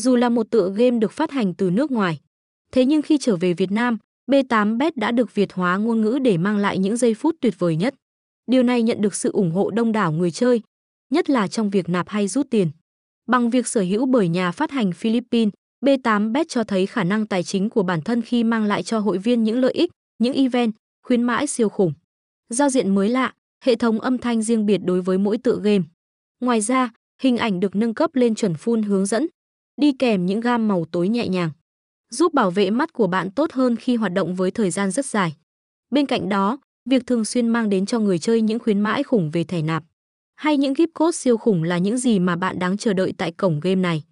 dù là một tựa game được phát hành từ nước ngoài. Thế nhưng khi trở về Việt Nam, B8bet đã được Việt hóa ngôn ngữ để mang lại những giây phút tuyệt vời nhất. Điều này nhận được sự ủng hộ đông đảo người chơi, nhất là trong việc nạp hay rút tiền. Bằng việc sở hữu bởi nhà phát hành Philippines, B8bet cho thấy khả năng tài chính của bản thân khi mang lại cho hội viên những lợi ích, những event, khuyến mãi siêu khủng. Giao diện mới lạ, hệ thống âm thanh riêng biệt đối với mỗi tựa game. Ngoài ra, hình ảnh được nâng cấp lên chuẩn full hướng dẫn, đi kèm những gam màu tối nhẹ nhàng, giúp bảo vệ mắt của bạn tốt hơn khi hoạt động với thời gian rất dài. Bên cạnh đó, việc thường xuyên mang đến cho người chơi những khuyến mãi khủng về thẻ nạp hay những gift code siêu khủng là những gì mà bạn đáng chờ đợi tại cổng game này.